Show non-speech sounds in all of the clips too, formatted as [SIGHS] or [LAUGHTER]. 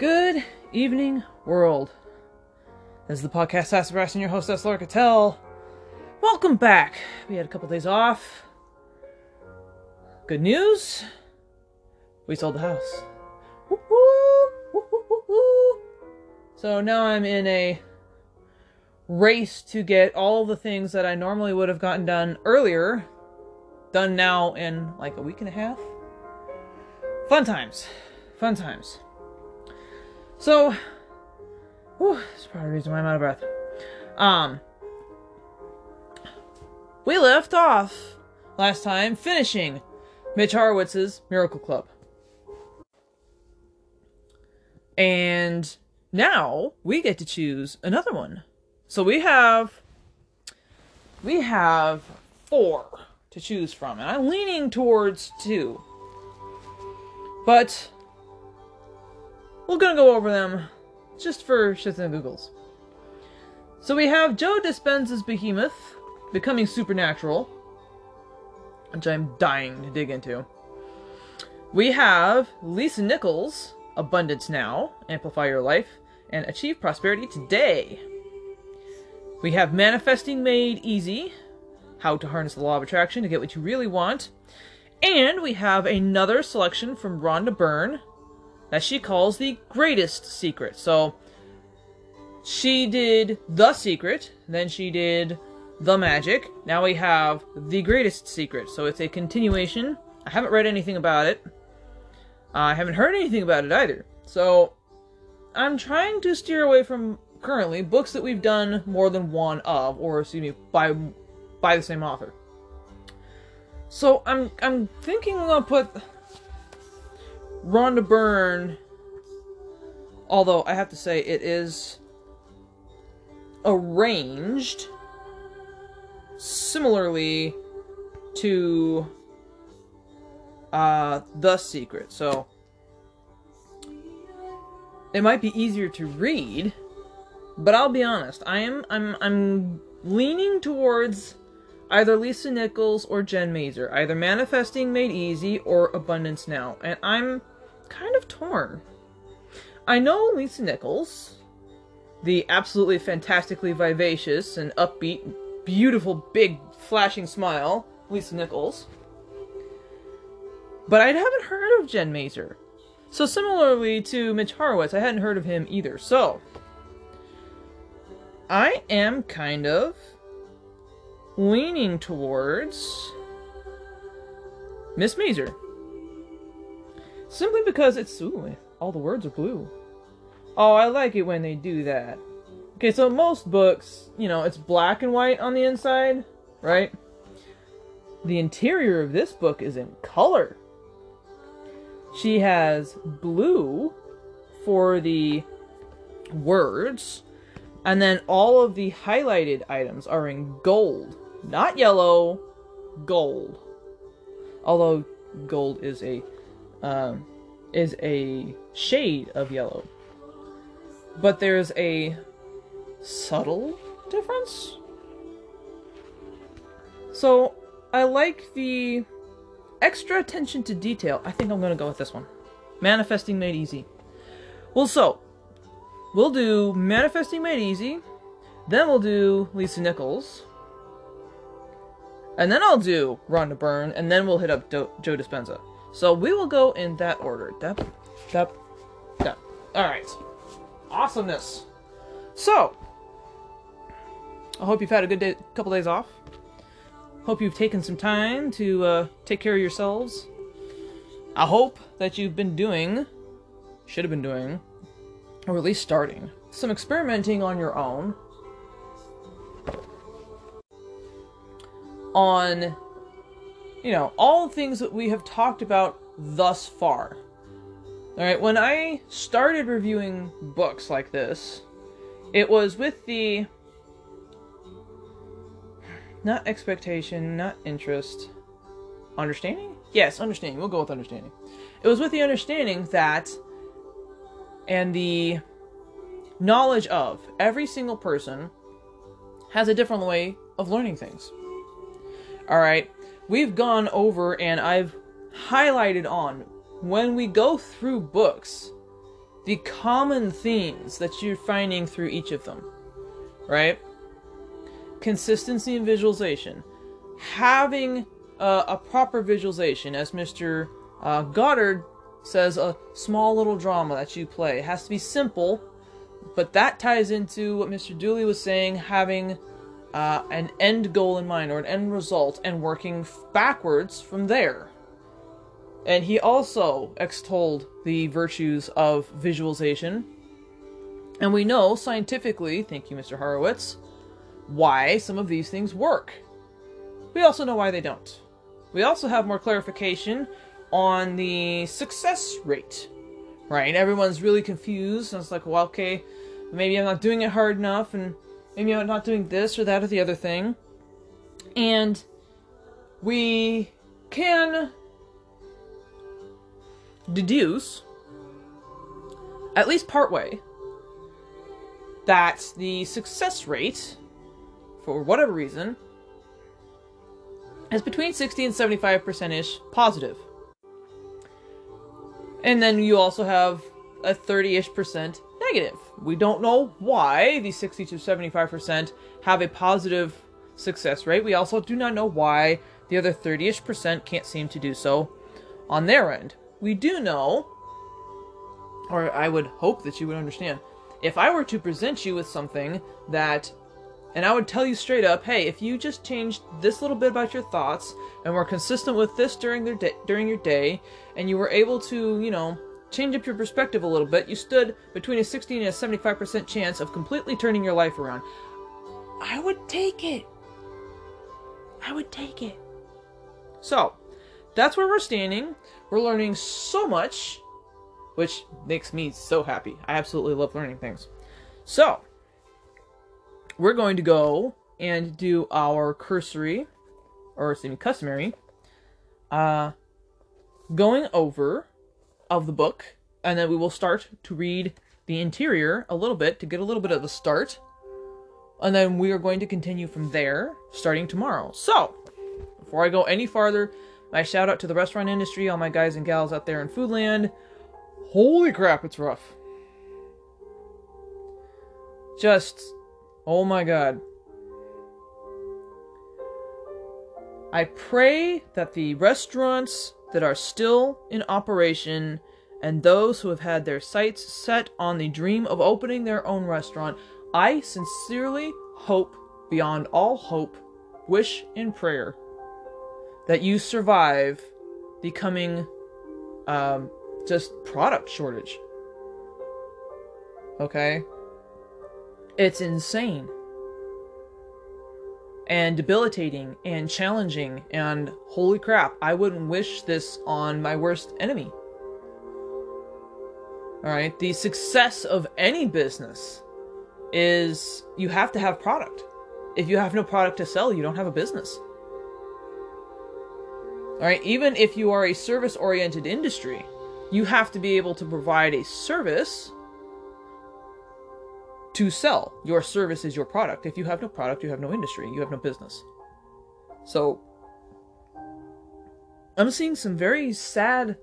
Good evening, world. This is the podcast Sassafras and your hostess, Laura Cattell. Welcome back. We had a couple days off. Good news. We sold the house. So now I'm in a race to get all the things that I normally would have gotten done earlier done now in like a week and a half. Fun times. Fun times. So, whew, that's probably the reason why I'm out of breath. Um, we left off last time finishing Mitch Horowitz's Miracle Club. And now we get to choose another one. So we have we have four to choose from, and I'm leaning towards two. But we're gonna go over them just for shits and googles. So we have Joe Dispenza's Behemoth becoming supernatural, which I'm dying to dig into. We have Lisa Nichols, Abundance Now, Amplify Your Life, and Achieve Prosperity Today. We have Manifesting Made Easy, How to Harness the Law of Attraction to Get What You Really Want. And we have another selection from Rhonda Byrne that she calls the greatest secret. So she did The Secret, then she did The Magic. Now we have The Greatest Secret. So it's a continuation. I haven't read anything about it. I haven't heard anything about it either. So I'm trying to steer away from currently books that we've done more than one of, or excuse me, by by the same author. So I'm I'm thinking I'll put Rhonda Byrne. Although I have to say it is arranged similarly to uh The Secret. So it might be easier to read, but I'll be honest, I am I'm I'm leaning towards either Lisa Nichols or Jen Mazer, either Manifesting Made Easy or Abundance Now, and I'm kind of torn. I know Lisa Nichols, the absolutely fantastically vivacious and upbeat, beautiful, big, flashing smile, Lisa Nichols. But I haven't heard of Jen Mazer. So similarly to Mitch Horowitz, I hadn't heard of him either. So I am kind of leaning towards Miss Mazer. Simply because it's ooh, all the words are blue. Oh, I like it when they do that. Okay, so most books, you know, it's black and white on the inside, right? The interior of this book is in color. She has blue for the words, and then all of the highlighted items are in gold. Not yellow, gold. Although gold is a um, is a shade of yellow. But there's a subtle difference. So I like the extra attention to detail. I think I'm gonna go with this one. Manifesting Made Easy. Well, so we'll do Manifesting Made Easy, then we'll do Lisa Nichols, and then I'll do Rhonda Byrne, and then we'll hit up Do- Joe Dispenza. So we will go in that order. Dep, dep, dep. Alright. Awesomeness. So, I hope you've had a good day, couple days off. Hope you've taken some time to uh, take care of yourselves. I hope that you've been doing, should have been doing, or at least starting, some experimenting on your own on you know, all the things that we have talked about thus far. Alright, when I started reviewing books like this, it was with the. Not expectation, not interest. Understanding? Yes, understanding. We'll go with understanding. It was with the understanding that. And the knowledge of every single person has a different way of learning things. Alright, we've gone over and I've highlighted on when we go through books, the common themes that you're finding through each of them, right? Consistency in visualization, having uh, a proper visualization, as Mr. Uh, Goddard says, a small little drama that you play. It has to be simple, but that ties into what Mr. Dooley was saying, having uh, an end goal in mind or an end result and working backwards from there. And he also extolled the virtues of visualization. And we know scientifically, thank you, Mr. Horowitz, why some of these things work. We also know why they don't. We also have more clarification on the success rate, right? Everyone's really confused, and it's like, well, okay, maybe I'm not doing it hard enough, and maybe I'm not doing this or that or the other thing. And we can deduce, at least partway, that the success rate, for whatever reason, is between 60 and 75% ish positive. And then you also have a 30 ish percent negative. We don't know why the 60 to 75% have a positive success rate. We also do not know why the other 30 ish percent can't seem to do so on their end. We do know, or I would hope that you would understand, if I were to present you with something that and I would tell you straight up, hey, if you just changed this little bit about your thoughts and were consistent with this during their day, during your day, and you were able to, you know, change up your perspective a little bit, you stood between a 60 and a 75% chance of completely turning your life around. I would take it. I would take it. So, that's where we're standing. We're learning so much, which makes me so happy. I absolutely love learning things. So, we're going to go and do our cursory, or semi customary, uh, going over of the book, and then we will start to read the interior a little bit to get a little bit of the start. And then we are going to continue from there starting tomorrow. So, before I go any farther, my shout out to the restaurant industry, all my guys and gals out there in Foodland. Holy crap, it's rough. Just, oh my god. I pray that the restaurants that are still in operation and those who have had their sights set on the dream of opening their own restaurant, I sincerely hope, beyond all hope, wish and prayer, that you survive the coming um, just product shortage. Okay? It's insane and debilitating and challenging and holy crap, I wouldn't wish this on my worst enemy. Alright, the success of any business is you have to have product. If you have no product to sell, you don't have a business. Alright, even if you are a service oriented industry, you have to be able to provide a service to sell. Your service is your product. If you have no product, you have no industry, you have no business. So, I'm seeing some very sad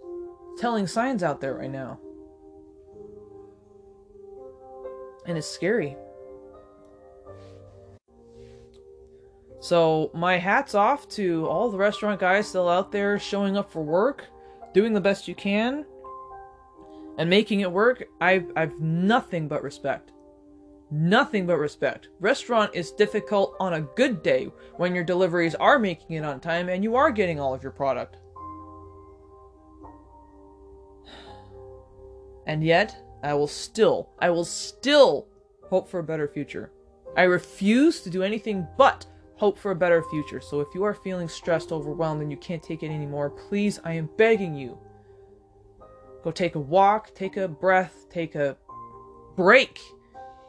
telling signs out there right now. And it's scary. So, my hat's off to all the restaurant guys still out there showing up for work, doing the best you can, and making it work. I've, I've nothing but respect. Nothing but respect. Restaurant is difficult on a good day when your deliveries are making it on time and you are getting all of your product. And yet, I will still, I will still hope for a better future. I refuse to do anything but hope for a better future. So if you are feeling stressed, overwhelmed, and you can't take it anymore, please, I am begging you. Go take a walk, take a breath, take a break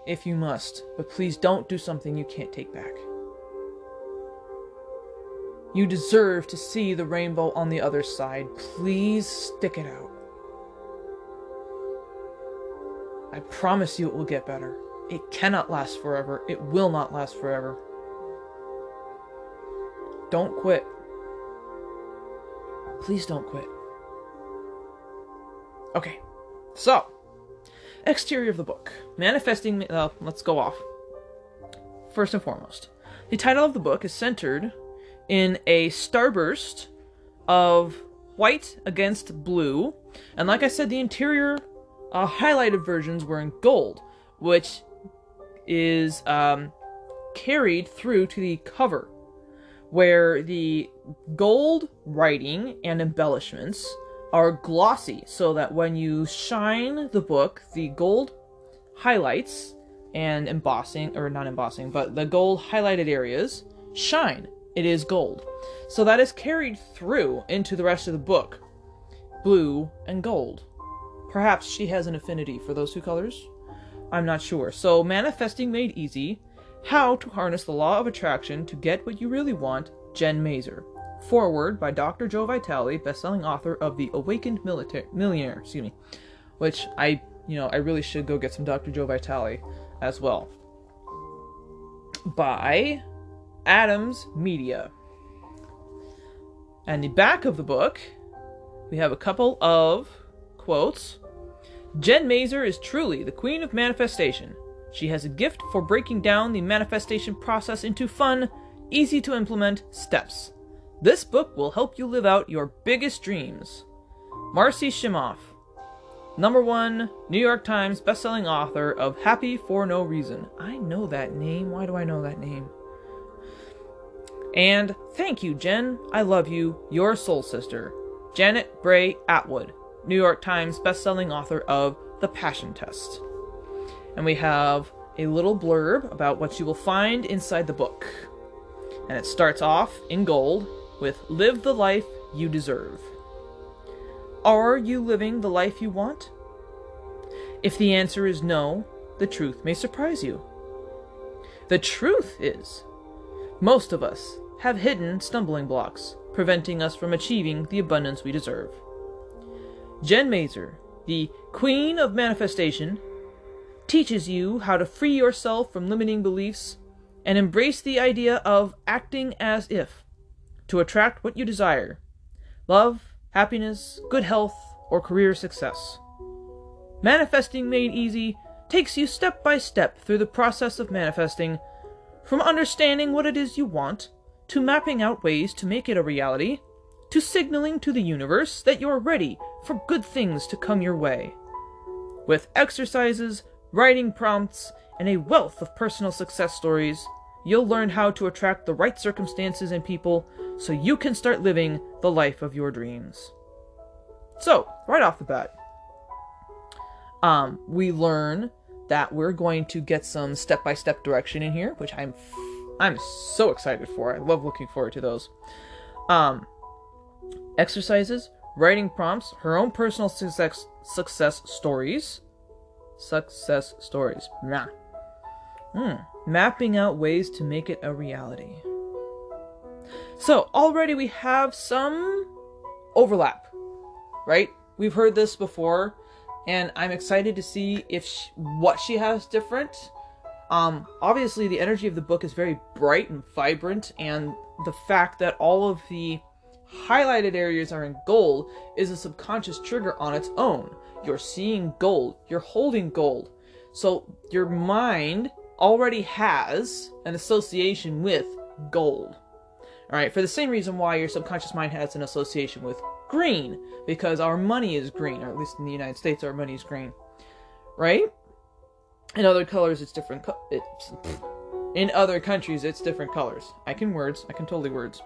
if you must, but please don't do something you can't take back. You deserve to see the rainbow on the other side. Please stick it out. I promise you it will get better. It cannot last forever. It will not last forever. Don't quit. Please don't quit. Okay, so exterior of the book. Manifesting. Uh, let's go off. First and foremost, the title of the book is centered in a starburst of white against blue. And like I said, the interior uh, highlighted versions were in gold, which is um, carried through to the cover, where the gold writing and embellishments are glossy, so that when you shine the book, the gold highlights and embossing, or not embossing, but the gold highlighted areas shine. It is gold. So that is carried through into the rest of the book blue and gold. Perhaps she has an affinity for those two colors? I'm not sure. So, Manifesting Made Easy How to Harness the Law of Attraction to Get What You Really Want, Jen Mazer. Foreword by Dr. Joe Vitale, best-selling author of The Awakened Milita- Millionaire, excuse me, which I, you know, I really should go get some Dr. Joe Vitale as well. By Adams Media. And the back of the book, we have a couple of quotes. Jen Mazer is truly the queen of manifestation. She has a gift for breaking down the manifestation process into fun, easy to implement steps. This book will help you live out your biggest dreams. Marcy Shimoff, number one New York Times bestselling author of Happy for No Reason. I know that name. Why do I know that name? And thank you, Jen. I love you, your soul sister. Janet Bray Attwood, New York Times bestselling author of The Passion Test. And we have a little blurb about what you will find inside the book. And it starts off in gold with Live the life you deserve. Are you living the life you want? If the answer is no, the truth may surprise you. The truth is, most of us have hidden stumbling blocks, preventing us from achieving the abundance we deserve. Jen Mazer, the Queen of Manifestation, teaches you how to free yourself from limiting beliefs and embrace the idea of acting as if to attract what you desire love, happiness, good health, or career success. Manifesting Made Easy takes you step by step through the process of manifesting, from understanding what it is you want, to mapping out ways to make it a reality, to signaling to the universe that you're ready for good things to come your way. With exercises, writing prompts, and a wealth of personal success stories, you'll learn how to attract the right circumstances and people so you can start living the life of your dreams. So, right off the bat, um, we learn that we're going to get some step-by-step direction in here, which I'm I'm so excited for. I love looking forward to those. Um, exercises, writing prompts, her own personal success success stories, success stories. Nah. Hmm. Mapping out ways to make it a reality. So already we have some overlap, right? We've heard this before, and I'm excited to see if she, what she has different. Um, obviously, the energy of the book is very bright and vibrant, and the fact that all of the highlighted areas are in gold is a subconscious trigger on its own. You're seeing gold, you're holding gold. So your mind already has an association with gold. Alright, for the same reason why your subconscious mind has an association with green, because our money is green, or at least in the United States, our money is green. Right? In other colors, it's different. Co- it's, in other countries, it's different colors. I can words. I can totally words.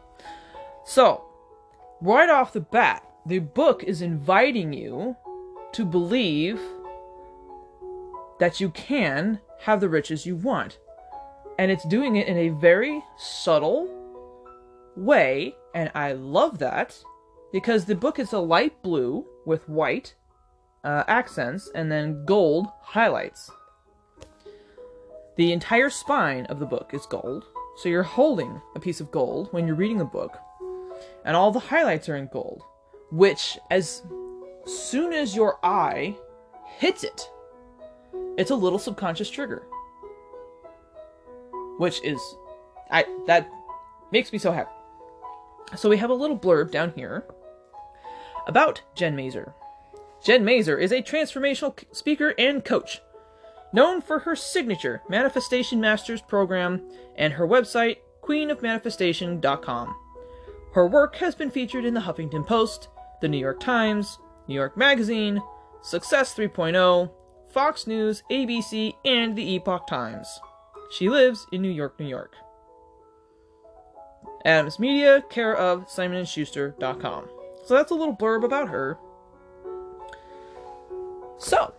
So, right off the bat, the book is inviting you to believe that you can have the riches you want. And it's doing it in a very subtle way, and I love that because the book is a light blue with white uh, accents and then gold highlights. The entire spine of the book is gold, so you're holding a piece of gold when you're reading the book, and all the highlights are in gold, which, as soon as your eye hits it, it's a little subconscious trigger. Which is, I that makes me so happy. So we have a little blurb down here about Jen Mazer. Jen Mazer is a transformational speaker and coach, known for her signature Manifestation Masters program and her website, queenofmanifestation.com. Her work has been featured in the Huffington Post, the New York Times, New York Magazine, Success 3.0, Fox News, ABC, and the Epoch Times. She lives in New York, New York. Adams Media, care of SimonandSchuster.com. So that's a little blurb about her. So,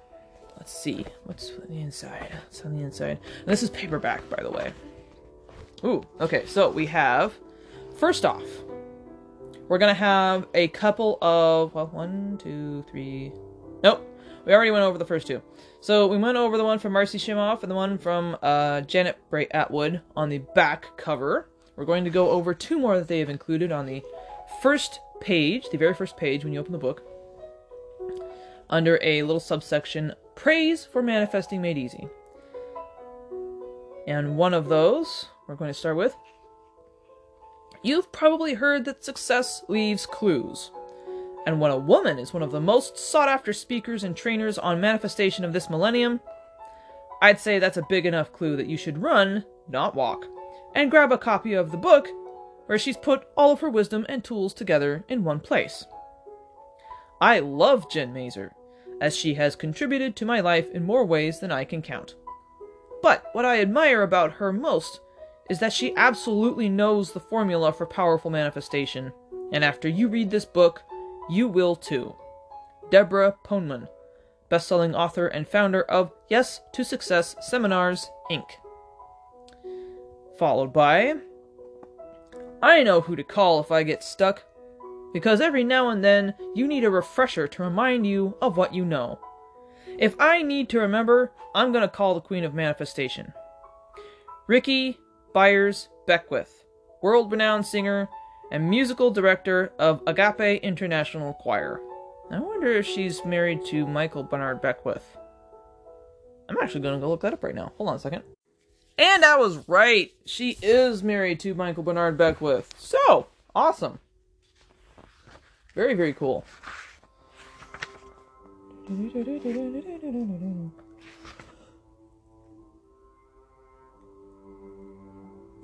let's see what's on the inside. What's on the inside? And this is paperback, by the way. Ooh, okay. So we have first off, we're gonna have a couple of well, one, two, three. Nope, we already went over the first two. So we went over the one from Marcy Shimoff and the one from uh, Janet Bray Attwood on the back cover. We're going to go over two more that they have included on the first page, the very first page when you open the book, under a little subsection Praise for Manifesting Made Easy. And one of those we're going to start with You've probably heard that success leaves clues. And when a woman is one of the most sought after speakers and trainers on manifestation of this millennium, I'd say that's a big enough clue that you should run, not walk, and grab a copy of the book where she's put all of her wisdom and tools together in one place. I love Jen Mazer, as she has contributed to my life in more ways than I can count. But what I admire about her most is that she absolutely knows the formula for powerful manifestation, and after you read this book, you will too. Deborah Poneman, best-selling author and founder of Yes to Success Seminars, Inc. Followed by I know who to call if I get stuck, because every now and then you need a refresher to remind you of what you know. If I need to remember, I'm going to call the Queen of Manifestation. Rickie Byars Beckwith, world renowned singer and musical director of Agape International Choir. I wonder if she's married to Michael Bernard Beckwith. I'm actually going to go look that up right now. Hold on a second. And I was right. She is married to Michael Bernard Beckwith. So, awesome. Very, very cool.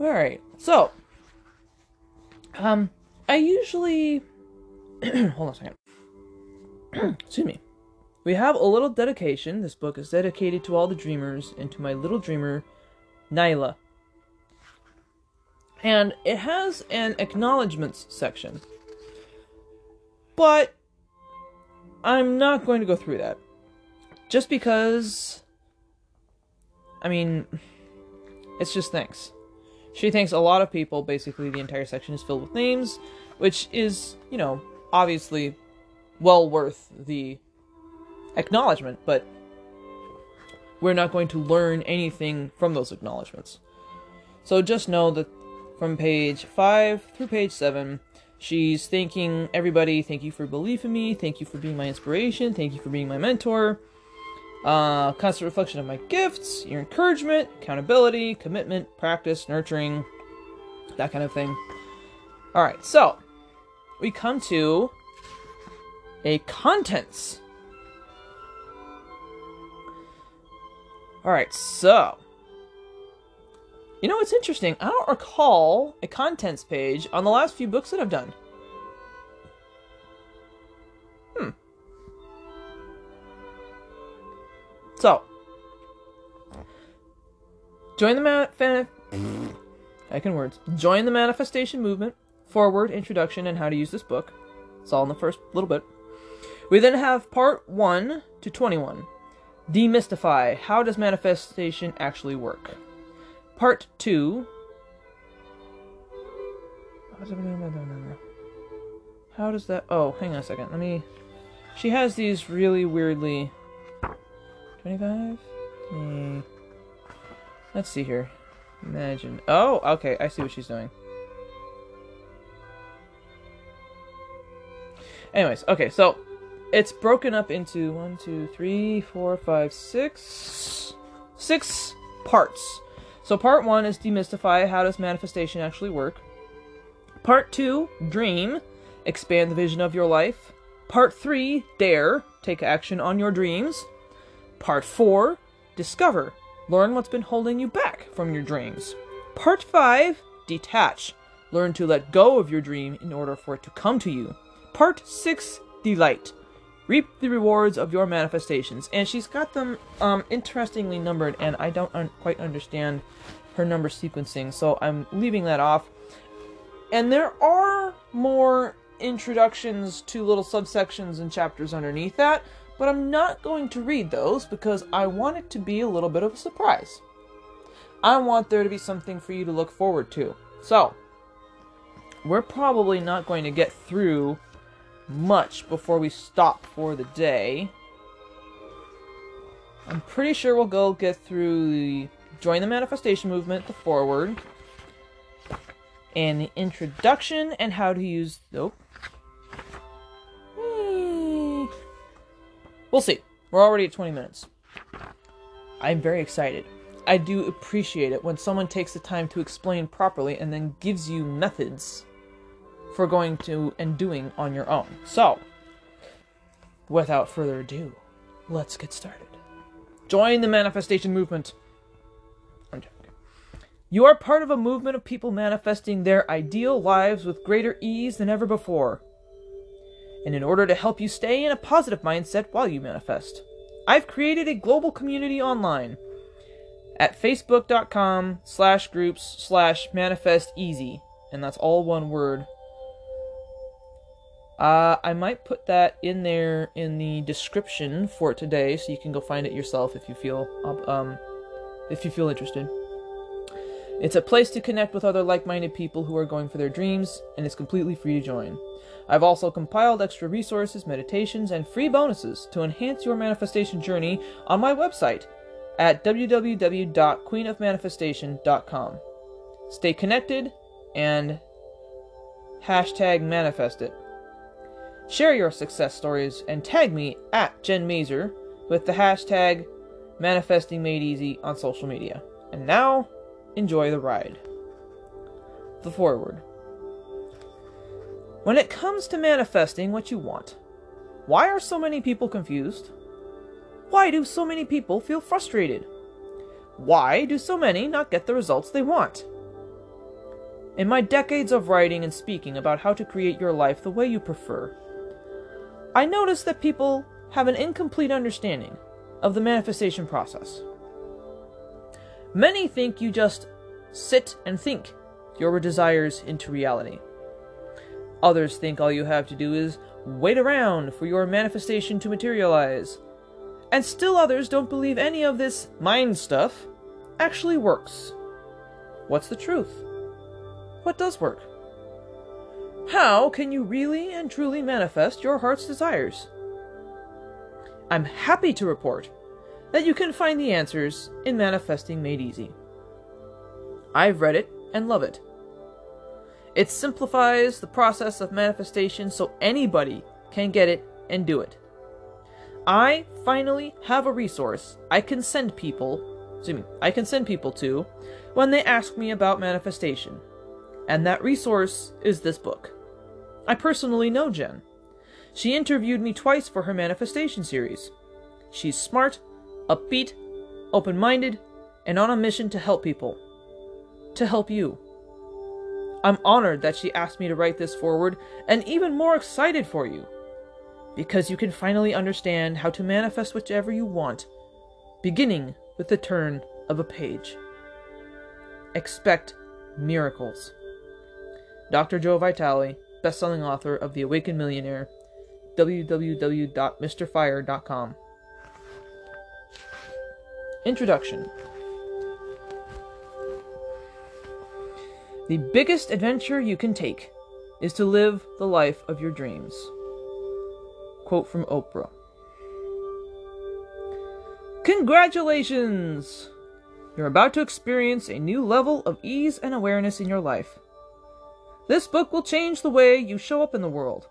Alright, so, um, I usually. [CLEARS THROAT] hold on a second. [CLEARS THROAT] Excuse me. We have a little dedication. This book is dedicated to all the dreamers and to my little dreamer, Nyla. And it has an acknowledgments section. But I'm not going to go through that. Just because. I mean, it's just thanks. She thanks a lot of people. Basically, the entire section is filled with names, which is, you know, obviously well worth the acknowledgement, but we're not going to learn anything from those acknowledgments. So just know that from page 5 through page 7, she's thanking everybody. Thank you for believing in me. Thank you for being my inspiration. Thank you for being my mentor. Uh, constant reflection of my gifts, your encouragement, accountability, commitment, practice, nurturing, that kind of thing. Alright, so we come to a contents. Alright, so. You know, it's interesting. I don't recall a contents page on the last few books that I've done. So, join the man- I can words. Join the manifestation movement. Forward, introduction, and how to use this book. It's all in the first little bit. We then have part 1 to 21. Demystify. How does manifestation actually work? Part 2. How does that. Oh, hang on a second. Let me. She has these really weirdly. 25? Hmm. Let's see here. Imagine. Oh, okay. I see what she's doing. Anyways, okay, so it's broken up into one, two, three, four, five, six, six parts. So part one is demystify how does manifestation actually work. Part two, dream, expand the vision of your life. Part 3 Dare, take action on your dreams. Part 4 Discover, learn what's been holding you back from your dreams. Part 5 Detach, learn to let go of your dream in order for it to come to you. Part 6 Delight, reap the rewards of your manifestations. And she's got them um, interestingly numbered, and I don't un- quite understand her number sequencing, so I'm leaving that off. And there are more introductions to little subsections and chapters underneath that, but I'm not going to read those because I want it to be a little bit of a surprise. I want there to be something for you to look forward to. So, we're probably not going to get through much before we stop for the day. I'm pretty sure we'll go get through the Join the Manifestation Movement, the Forward, and the introduction and how to use. Nope. We'll see. We're already at 20 minutes. I'm very excited. I do appreciate it when someone takes the time to explain properly and then gives you methods for going to and doing on your own. So, without further ado, let's get started. Join the manifestation movement. You are part of a movement of people manifesting their ideal lives with greater ease than ever before. And in order to help you stay in a positive mindset while you manifest, I've created a global community online at facebook.com slash groups slash manifest easy and that's all one word uh, I might put that in there in the description for today, so you can go find it yourself if you feel um, if you feel interested. It's a place to connect with other like-minded people who are going for their dreams, and it's completely free to join. I've also compiled extra resources, meditations, and free bonuses to enhance your manifestation journey on my website at www.queenofmanifestation.com. Stay connected and hashtag manifest it. Share your success stories and tag me at Jen Mazer with the hashtag Manifesting Made Easy on social media. And now, enjoy the ride. The Forward When it comes to manifesting what you want, why are so many people confused? Why do so many people feel frustrated? Why do so many not get the results they want? In my decades of writing and speaking about how to create your life the way you prefer, I notice that people have an incomplete understanding of the manifestation process. Many think you just sit and think your desires into reality. Others think all you have to do is wait around for your manifestation to materialize. And still others don't believe any of this mind stuff actually works. What's the truth? What does work? How can you really and truly manifest your heart's desires? I'm happy to report that you can find the answers in Manifesting Made Easy. I've read it and love it. It simplifies the process of manifestation so anybody can get it and do it. I finally have a resource I can send people, excuse me, I can send people to when they ask me about manifestation. And that resource is this book. I personally know Jen. She interviewed me twice for her manifestation series. She's smart, upbeat, open minded, and on a mission to help people. To help you. I'm honored that she asked me to write this forward, and even more excited for you. Because you can finally understand how to manifest whichever you want, beginning with the turn of a page. Expect miracles. Dr. Joe Vitale, best-selling author of The Awakened Millionaire, www.mrfire.com. Introduction The biggest adventure you can take is to live the life of your dreams. Quote from Oprah. Congratulations! You're about to experience a new level of ease and awareness in your life. This book will change the way you show up in the world,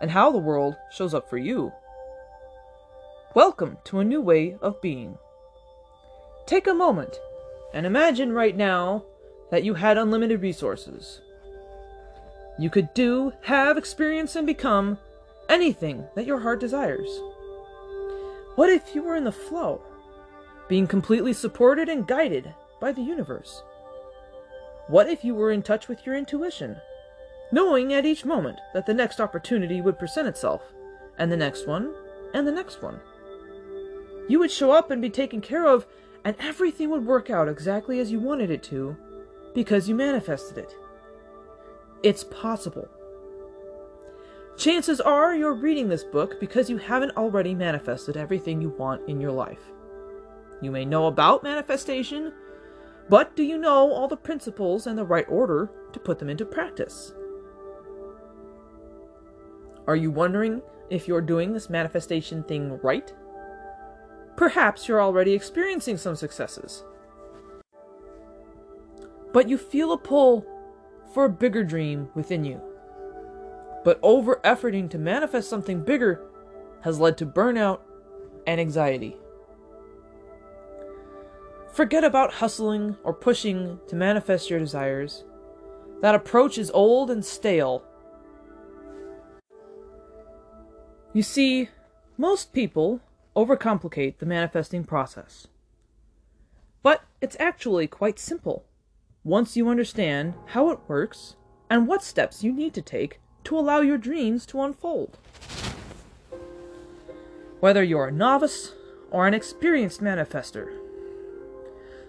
and how the world shows up for you. Welcome to a new way of being. Take a moment and imagine right now that you had unlimited resources. You could do, have, experience, and become anything that your heart desires? What if you were in the flow, being completely supported and guided by the universe? What if you were in touch with your intuition, knowing at each moment that the next opportunity would present itself, and the next one, and the next one? You would show up and be taken care of, and everything would work out exactly as you wanted it to because you manifested it. It's possible. Chances are you're reading this book because you haven't already manifested everything you want in your life. You may know about manifestation, but do you know all the principles and the right order to put them into practice? Are you wondering if you're doing this manifestation thing right? Perhaps you're already experiencing some successes. But you feel a pull for a bigger dream within you. But over efforting to manifest something bigger has led to burnout and anxiety. Forget about hustling or pushing to manifest your desires. That approach is old and stale. You see, most people overcomplicate the manifesting process. But it's actually quite simple once you understand how it works and what steps you need to take to allow your dreams to unfold. Whether you're a novice or an experienced manifester,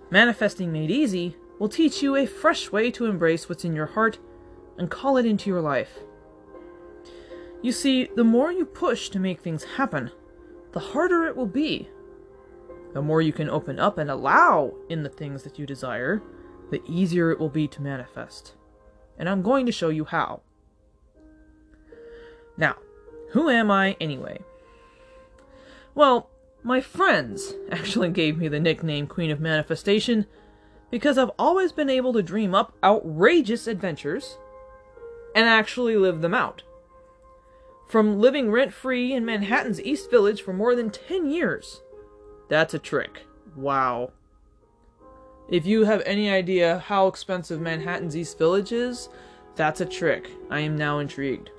Manifesting Made Easy will teach you a fresh way to embrace what's in your heart and call it into your life. You see, the more you push to make things happen, the harder it will be. The more you can open up and allow in the things that you desire, the easier it will be to manifest. And I'm going to show you how. Now, who am I anyway? Well, my friends actually [LAUGHS] gave me the nickname Queen of Manifestation because I've always been able to dream up outrageous adventures and actually live them out. From living rent free in Manhattan's East Village for more than 10 years. That's a trick. Wow. If you have any idea how expensive Manhattan's East Village is, that's a trick. I am now intrigued.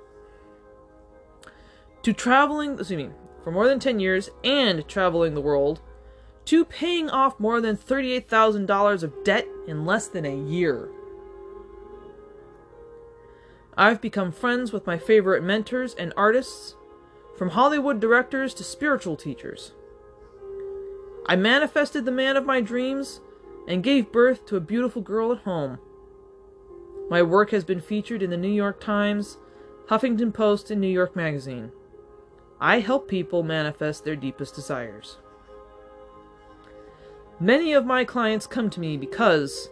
To traveling, excuse me, for more than 10 years and traveling the world, to paying off more than $38,000 of debt in less than a year. I've become friends with my favorite mentors and artists, from Hollywood directors to spiritual teachers. I manifested the man of my dreams and gave birth to a beautiful girl at home. My work has been featured in the New York Times, Huffington Post, and New York Magazine. I help people manifest their deepest desires. Many of my clients come to me because,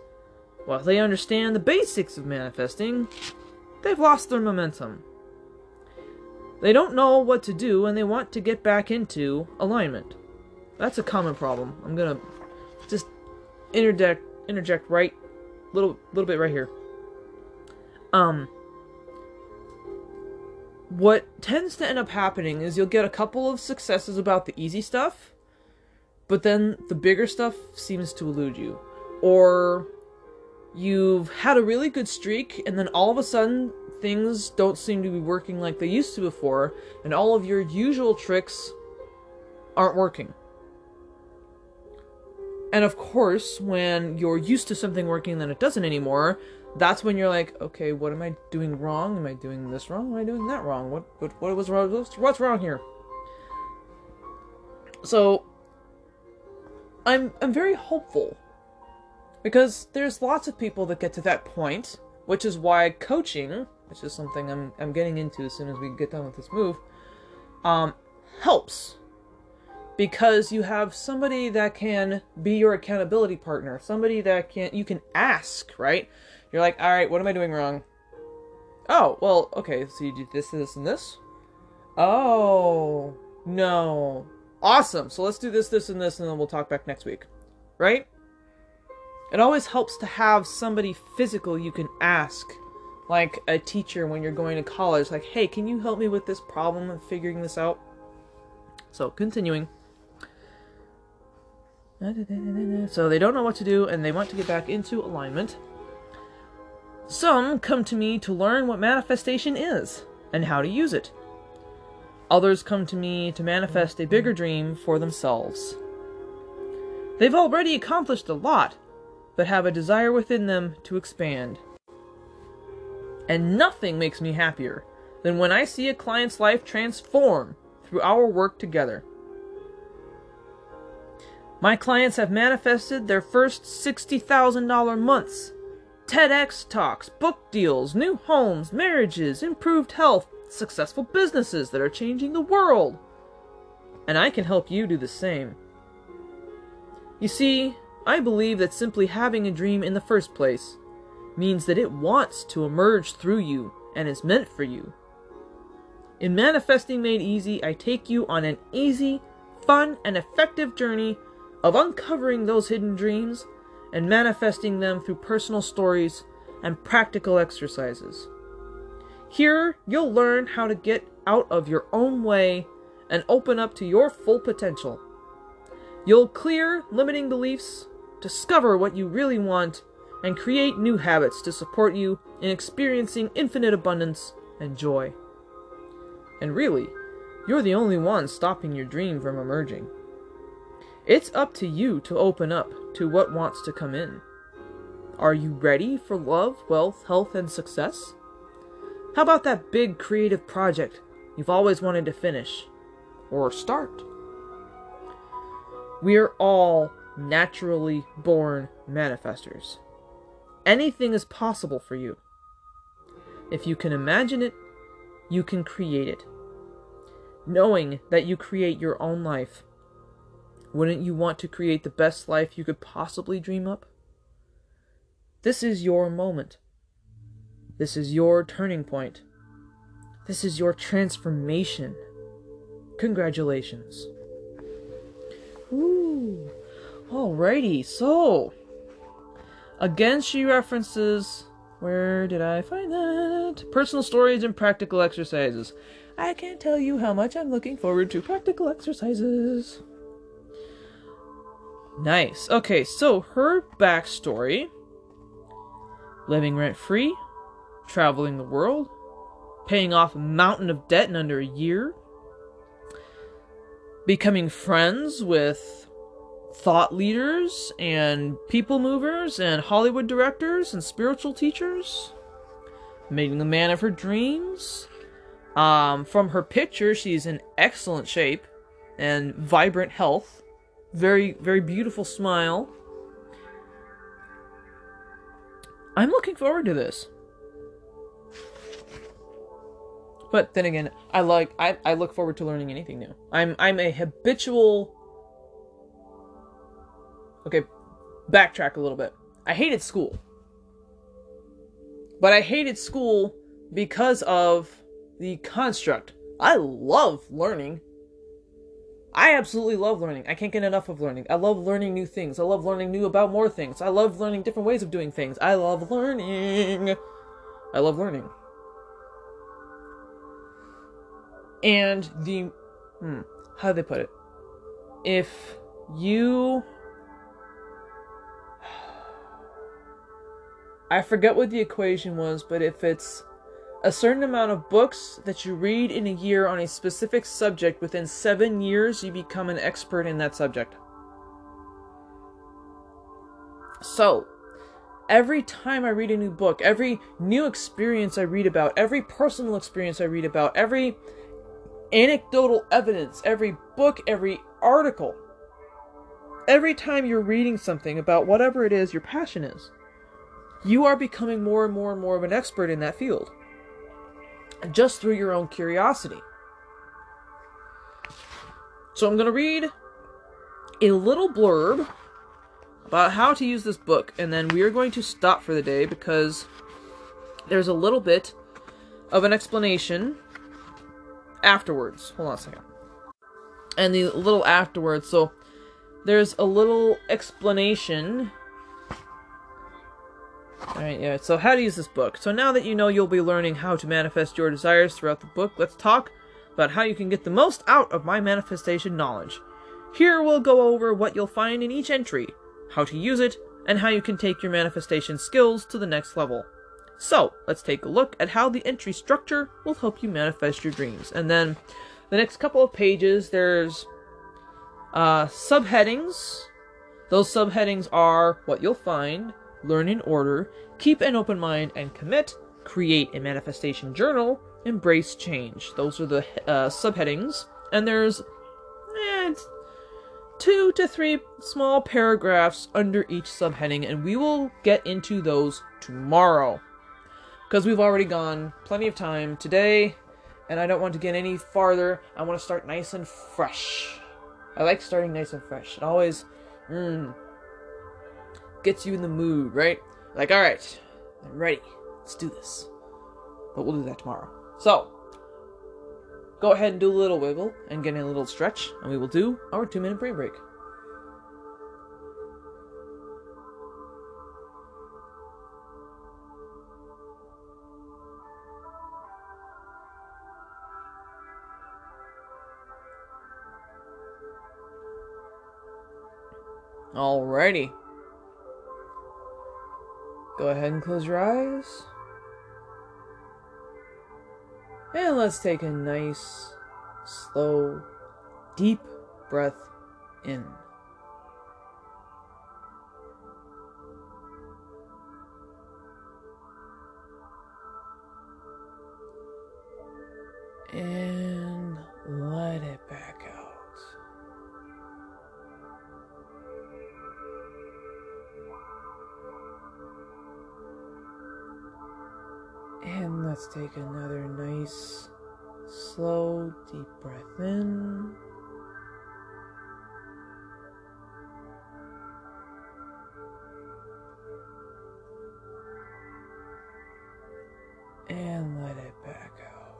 while they understand the basics of manifesting, they've lost their momentum. They don't know what to do and they want to get back into alignment. That's a common problem. I'm gonna just interject interject right little little bit right here. Um what tends to end up happening is you'll get a couple of successes about the easy stuff, but then the bigger stuff seems to elude you. Or you've had a really good streak, and then all of a sudden things don't seem to be working like they used to before, and all of your usual tricks aren't working. And of course, when you're used to something working and then it doesn't anymore, that's when you're like, okay, what am I doing wrong? Am I doing this wrong? Am I doing that wrong? What what what was wrong? What's wrong here? So I'm I'm very hopeful because there's lots of people that get to that point, which is why coaching, which is something I'm I'm getting into as soon as we get done with this move, um, helps because you have somebody that can be your accountability partner, somebody that can you can ask, right? You're like, all right, what am I doing wrong? Oh, well, okay, so you do this, this, and this? Oh, no. Awesome. So let's do this, this, and this, and then we'll talk back next week. Right? It always helps to have somebody physical you can ask. Like a teacher when you're going to college. Like, hey, can you help me with this problem of figuring this out? So, continuing. So they don't know what to do and they want to get back into alignment. Some come to me to learn what manifestation is and how to use it. Others come to me to manifest a bigger dream for themselves. They've already accomplished a lot, but have a desire within them to expand. And nothing makes me happier than when I see a client's life transform through our work together. My clients have manifested their first $60,000 months. TEDx talks, book deals, new homes, marriages, improved health, successful businesses that are changing the world. And I can help you do the same. You see, I believe that simply having a dream in the first place means that it wants to emerge through you and is meant for you. In Manifesting Made Easy, I take you on an easy, fun, and effective journey of uncovering those hidden dreams and manifesting them through personal stories and practical exercises. Here, you'll learn how to get out of your own way and open up to your full potential. You'll clear limiting beliefs, discover what you really want, and create new habits to support you in experiencing infinite abundance and joy. And really, you're the only one stopping your dream from emerging. It's up to you to open up to what wants to come in. Are you ready for love, wealth, health, and success? How about that big creative project you've always wanted to finish or start? We are all naturally born manifestors. Anything is possible for you. If you can imagine it, you can create it. Knowing that you create your own life, wouldn't you want to create the best life you could possibly dream up? This is your moment. This is your turning point. This is your transformation. Congratulations. Ooh. Alrighty, so again she references where did I find that? Personal stories and practical exercises. I can't tell you how much I'm looking forward to practical exercises. Nice. Okay, so her backstory living rent free, traveling the world, paying off a mountain of debt in under a year, becoming friends with thought leaders and people movers and Hollywood directors and spiritual teachers, meeting the man of her dreams. Um, from her picture, she's in excellent shape and vibrant health. Very, very beautiful smile. I'm looking forward to this. But then again, I like I, I look forward to learning anything new. I'm I'm a habitual Okay, backtrack a little bit. I hated school. But I hated school because of the construct. I love learning. I absolutely love learning. I can't get enough of learning. I love learning new things. I love learning new about more things. I love learning different ways of doing things. I love learning. I love learning. And the hmm, how do they put it? If you I forget what the equation was, but if it's a certain amount of books that you read in a year on a specific subject, within seven years, you become an expert in that subject. So, every time I read a new book, every new experience I read about, every personal experience I read about, every anecdotal evidence, every book, every article, every time you're reading something about whatever it is your passion is, you are becoming more and more and more of an expert in that field just through your own curiosity. So I'm going to read a little blurb about how to use this book, and then we are going to stop for the day because there's a little bit of an explanation afterwards. Hold on a second. And the little afterwards, so there's a little explanation Alright, yeah, so how to use this book. So now that you know you'll be learning how to manifest your desires throughout the book, let's talk about how you can get the most out of my manifestation knowledge. Here we'll go over what you'll find in each entry, how to use it, and how you can take your manifestation skills to the next level. So, let's take a look at how the entry structure will help you manifest your dreams. And then, the next couple of pages, there's uh, subheadings. Those subheadings are what you'll find, learn in order, keep an open mind and commit, create a manifestation journal, embrace change. Those are the uh, subheadings. And there's eh, two to three small paragraphs under each subheading, and we will get into those tomorrow. Because we've already gone plenty of time today, and I don't want to get any farther. I want to start nice and fresh. I like starting nice and fresh. It always mm, gets you in the mood, right? Like, alright, I'm ready. Let's do this. But we'll do that tomorrow. So, go ahead and do a little wiggle and get a little stretch, and we will do our two minute brain break. Alrighty. Go ahead and close your eyes. And let's take a nice, slow, deep breath in. Take another nice, slow, deep breath in. And let it back out.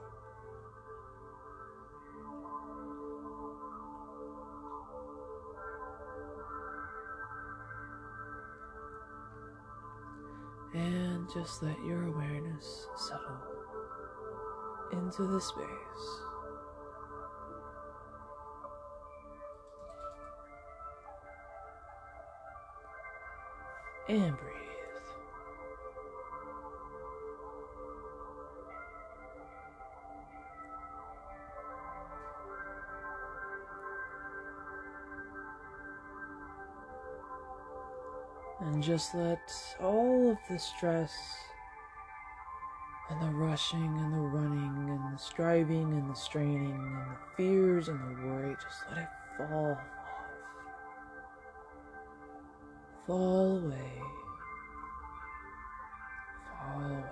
And just let your awareness settle into the space. And breathe. And just let all of the stress rushing and the running and the striving and the straining and the fears and the worry, just let it fall off. Fall away. Fall away.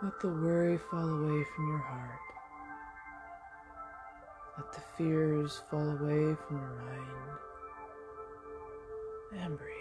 Let the worry fall away from your heart. Let the fears fall away from your mind. And breathe.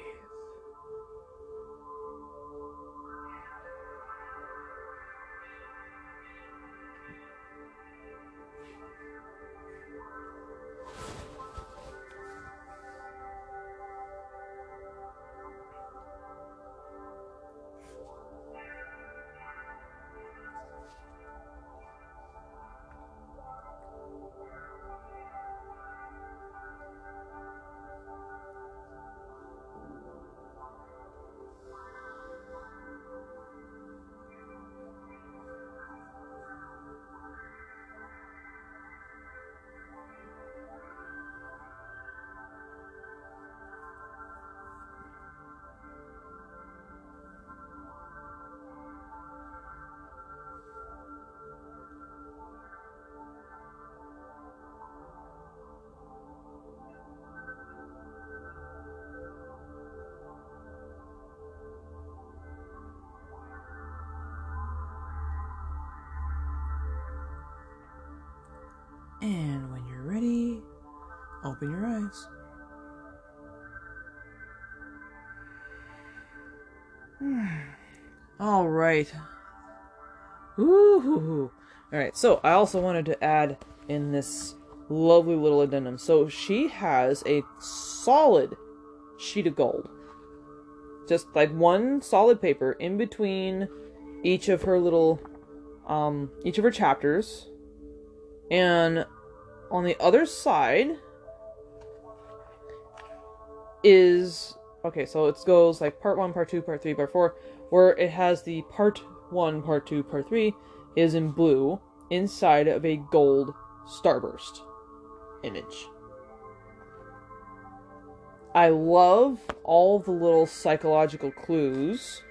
And when you're ready, open your eyes. [SIGHS] All right. Ooh. All right. So I also wanted to add in this lovely little addendum. So she has a solid sheet of gold. Just like one solid paper in between each of her little um each of her chapters. And on the other side is okay, so it goes like part one, part two, part three, part four, where it has the part one, part two, part three. is in blue inside of a gold starburst image. I love all the little psychological clues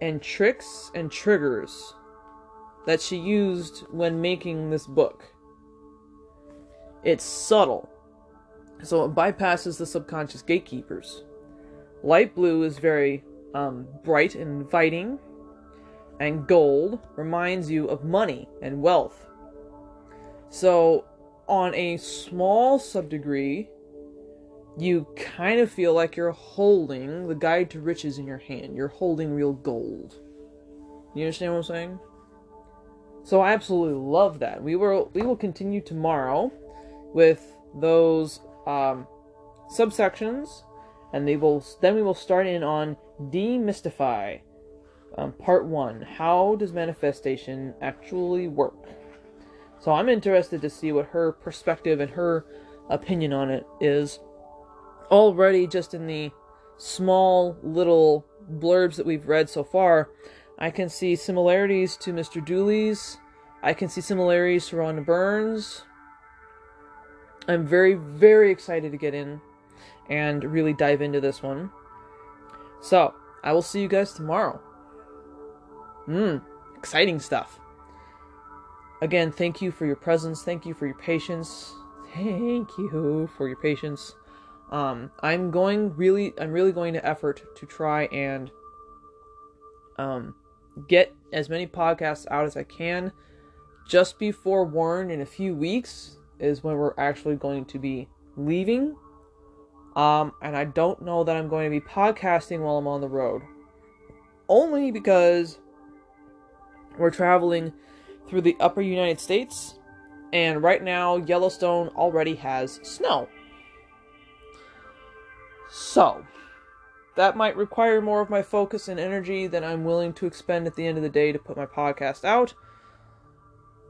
and tricks and triggers that she used when making this book. It's subtle, so it bypasses the subconscious gatekeepers. Light blue is very um, bright and inviting, and gold reminds you of money and wealth. So, on a small subdegree, you kind of feel like you're holding the guide to riches in your hand. You're holding real gold. You understand what I'm saying? So I absolutely love that. We will we will continue tomorrow with those um, subsections, and they will then we will start in on demystify, um, part one. How does manifestation actually work? So I'm interested to see what her perspective and her opinion on it is already just in the small little blurbs that we've read so far, I can see similarities to Mr. Dooley's. I can see similarities to Rhonda Byrne's. I'm very, very excited to get in and really dive into this one. So, I will see you guys tomorrow. Mmm, exciting stuff. Again, thank you for your presence. Thank you for your patience. Thank you for your patience. Um, I'm going really, I'm really going to effort to try and um, get as many podcasts out as I can. Just be forewarned, in a few weeks is when we're actually going to be leaving. Um, and I don't know that I'm going to be podcasting while I'm on the road. Only because we're traveling through the upper United States, and right now Yellowstone already has snow. So, that might require more of my focus and energy than I'm willing to expend at the end of the day to put my podcast out.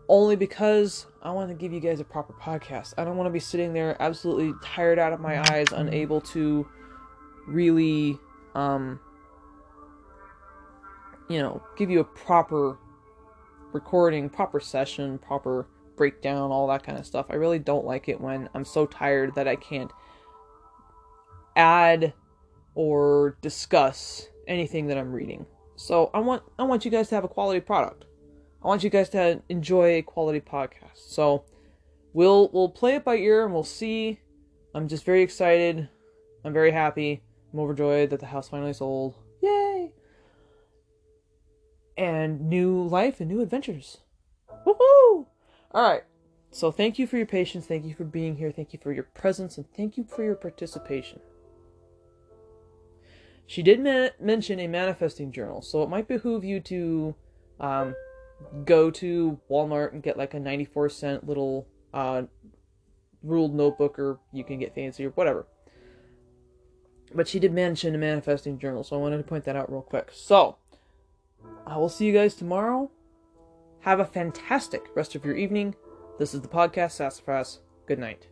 Only because I want to give you guys a proper podcast. I don't want to be sitting there absolutely tired out of my eyes, unable to really, um, you know, give you a proper recording, proper session, proper breakdown, all that kind of stuff. I really don't like it when I'm so tired that I can't add or discuss anything that I'm reading. So I want I want you guys to have a quality product. I want you guys to enjoy a quality podcast. So we'll we'll play it by ear and we'll see. I'm just very excited. I'm very happy. I'm overjoyed that the house finally sold. Yay! And new life and new adventures. Woohoo! Alright. So thank you for your patience, thank you for being here, thank you for your presence, and thank you for your participation. She did ma- mention a manifesting journal, so it might behoove you to um, go to Walmart and get like a 94 cent little uh, ruled notebook, or you can get fancy or whatever. But she did mention a manifesting journal, so I wanted to point that out real quick. So, I will see you guys tomorrow. Have a fantastic rest of your evening. This is the podcast Sassafras. Good night.